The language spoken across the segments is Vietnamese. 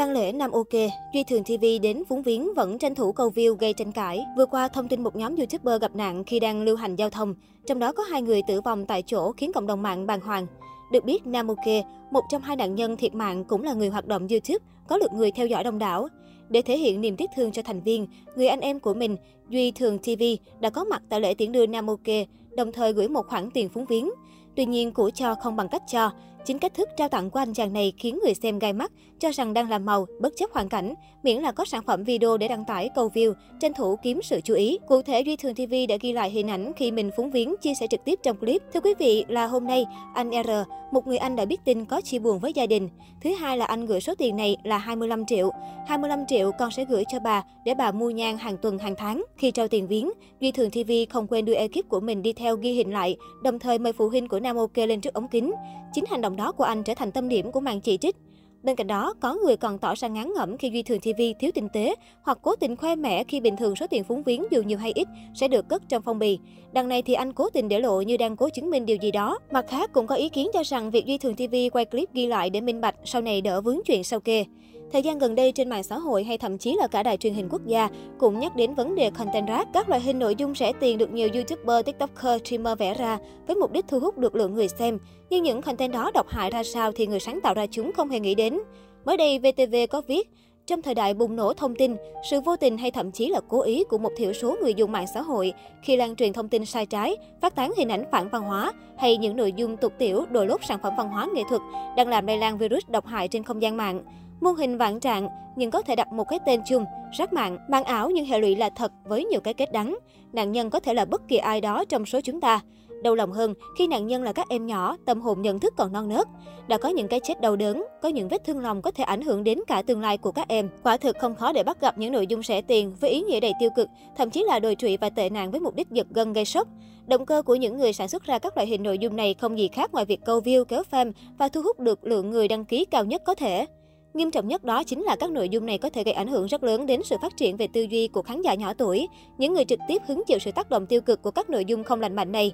Tăng lễ Nam Ok, Duy Thường TV đến Phúng Viếng vẫn tranh thủ câu view gây tranh cãi. Vừa qua, thông tin một nhóm YouTuber gặp nạn khi đang lưu hành giao thông. Trong đó có hai người tử vong tại chỗ khiến cộng đồng mạng bàng hoàng. Được biết, Nam Ok, một trong hai nạn nhân thiệt mạng cũng là người hoạt động YouTube, có lượt người theo dõi đông đảo. Để thể hiện niềm tiếc thương cho thành viên, người anh em của mình, Duy Thường TV, đã có mặt tại lễ tiễn đưa Nam Ok, đồng thời gửi một khoản tiền phúng viếng. Tuy nhiên, của cho không bằng cách cho. Chính cách thức trao tặng của anh chàng này khiến người xem gai mắt, cho rằng đang làm màu, bất chấp hoàn cảnh, miễn là có sản phẩm video để đăng tải câu view, tranh thủ kiếm sự chú ý. Cụ thể, Duy Thường TV đã ghi lại hình ảnh khi mình phúng viếng chia sẻ trực tiếp trong clip. Thưa quý vị, là hôm nay, anh R, một người anh đã biết tin có chia buồn với gia đình. Thứ hai là anh gửi số tiền này là 25 triệu. 25 triệu con sẽ gửi cho bà để bà mua nhang hàng tuần hàng tháng. Khi trao tiền viếng, Duy Thường TV không quên đưa ekip của mình đi theo ghi hình lại, đồng thời mời phụ huynh của Nam Ok lên trước ống kính. Chính hành động đó của anh trở thành tâm điểm của màn chỉ trích. Bên cạnh đó, có người còn tỏ ra ngán ngẩm khi Duy Thường TV thiếu tinh tế hoặc cố tình khoe mẽ khi bình thường số tiền phúng viếng dù nhiều hay ít sẽ được cất trong phong bì. Đằng này thì anh cố tình để lộ như đang cố chứng minh điều gì đó. Mặt khác cũng có ý kiến cho rằng việc Duy Thường TV quay clip ghi lại để minh bạch sau này đỡ vướng chuyện sau kê. Thời gian gần đây trên mạng xã hội hay thậm chí là cả đài truyền hình quốc gia cũng nhắc đến vấn đề content rác. Các loại hình nội dung rẻ tiền được nhiều YouTuber, TikToker, streamer vẽ ra với mục đích thu hút được lượng người xem. Nhưng những content đó độc hại ra sao thì người sáng tạo ra chúng không hề nghĩ đến. Mới đây, VTV có viết, trong thời đại bùng nổ thông tin, sự vô tình hay thậm chí là cố ý của một thiểu số người dùng mạng xã hội khi lan truyền thông tin sai trái, phát tán hình ảnh phản văn hóa hay những nội dung tục tiểu, đổi lốt sản phẩm văn hóa nghệ thuật đang làm lây lan virus độc hại trên không gian mạng. Môn hình vạn trạng nhưng có thể đặt một cái tên chung, rác mạng, mạng ảo nhưng hệ lụy là thật với nhiều cái kết đắng. Nạn nhân có thể là bất kỳ ai đó trong số chúng ta. Đau lòng hơn khi nạn nhân là các em nhỏ, tâm hồn nhận thức còn non nớt. Đã có những cái chết đau đớn, có những vết thương lòng có thể ảnh hưởng đến cả tương lai của các em. Quả thực không khó để bắt gặp những nội dung rẻ tiền với ý nghĩa đầy tiêu cực, thậm chí là đồi trụy và tệ nạn với mục đích giật gân gây sốc. Động cơ của những người sản xuất ra các loại hình nội dung này không gì khác ngoài việc câu view, kéo fan và thu hút được lượng người đăng ký cao nhất có thể. Nghiêm trọng nhất đó chính là các nội dung này có thể gây ảnh hưởng rất lớn đến sự phát triển về tư duy của khán giả nhỏ tuổi, những người trực tiếp hứng chịu sự tác động tiêu cực của các nội dung không lành mạnh này.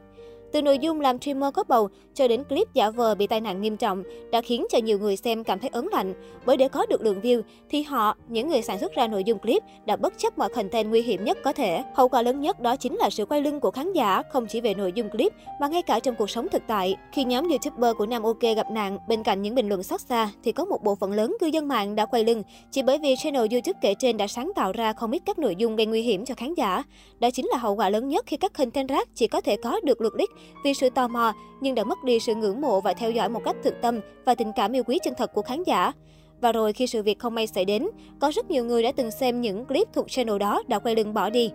Từ nội dung làm streamer có bầu cho đến clip giả vờ bị tai nạn nghiêm trọng đã khiến cho nhiều người xem cảm thấy ớn lạnh. Bởi để có được lượng view thì họ, những người sản xuất ra nội dung clip đã bất chấp mọi content nguy hiểm nhất có thể. Hậu quả lớn nhất đó chính là sự quay lưng của khán giả không chỉ về nội dung clip mà ngay cả trong cuộc sống thực tại. Khi nhóm youtuber của Nam Ok gặp nạn, bên cạnh những bình luận xót xa thì có một bộ phận lớn cư dân mạng đã quay lưng chỉ bởi vì channel YouTube kể trên đã sáng tạo ra không ít các nội dung gây nguy hiểm cho khán giả. Đó chính là hậu quả lớn nhất khi các content rác chỉ có thể có được lượt click vì sự tò mò nhưng đã mất đi sự ngưỡng mộ và theo dõi một cách thực tâm và tình cảm yêu quý chân thật của khán giả. Và rồi khi sự việc không may xảy đến, có rất nhiều người đã từng xem những clip thuộc channel đó đã quay lưng bỏ đi.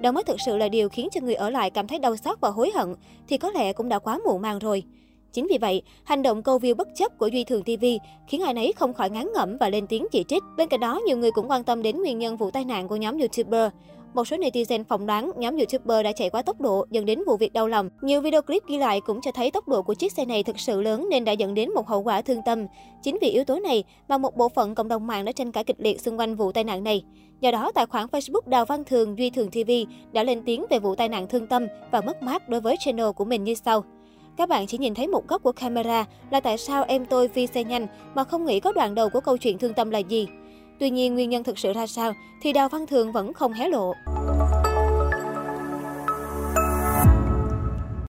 Đó mới thực sự là điều khiến cho người ở lại cảm thấy đau xót và hối hận, thì có lẽ cũng đã quá muộn màng rồi. Chính vì vậy, hành động câu view bất chấp của Duy Thường TV khiến ai nấy không khỏi ngán ngẩm và lên tiếng chỉ trích. Bên cạnh đó, nhiều người cũng quan tâm đến nguyên nhân vụ tai nạn của nhóm YouTuber. Một số netizen phỏng đoán nhóm YouTuber đã chạy quá tốc độ dẫn đến vụ việc đau lòng. Nhiều video clip ghi lại cũng cho thấy tốc độ của chiếc xe này thực sự lớn nên đã dẫn đến một hậu quả thương tâm. Chính vì yếu tố này mà một bộ phận cộng đồng mạng đã tranh cãi kịch liệt xung quanh vụ tai nạn này. Do đó, tài khoản Facebook Đào Văn Thường Duy Thường TV đã lên tiếng về vụ tai nạn thương tâm và mất mát đối với channel của mình như sau. Các bạn chỉ nhìn thấy một góc của camera là tại sao em tôi phi xe nhanh mà không nghĩ có đoạn đầu của câu chuyện thương tâm là gì. Tuy nhiên, nguyên nhân thực sự ra sao thì Đào Văn Thường vẫn không hé lộ.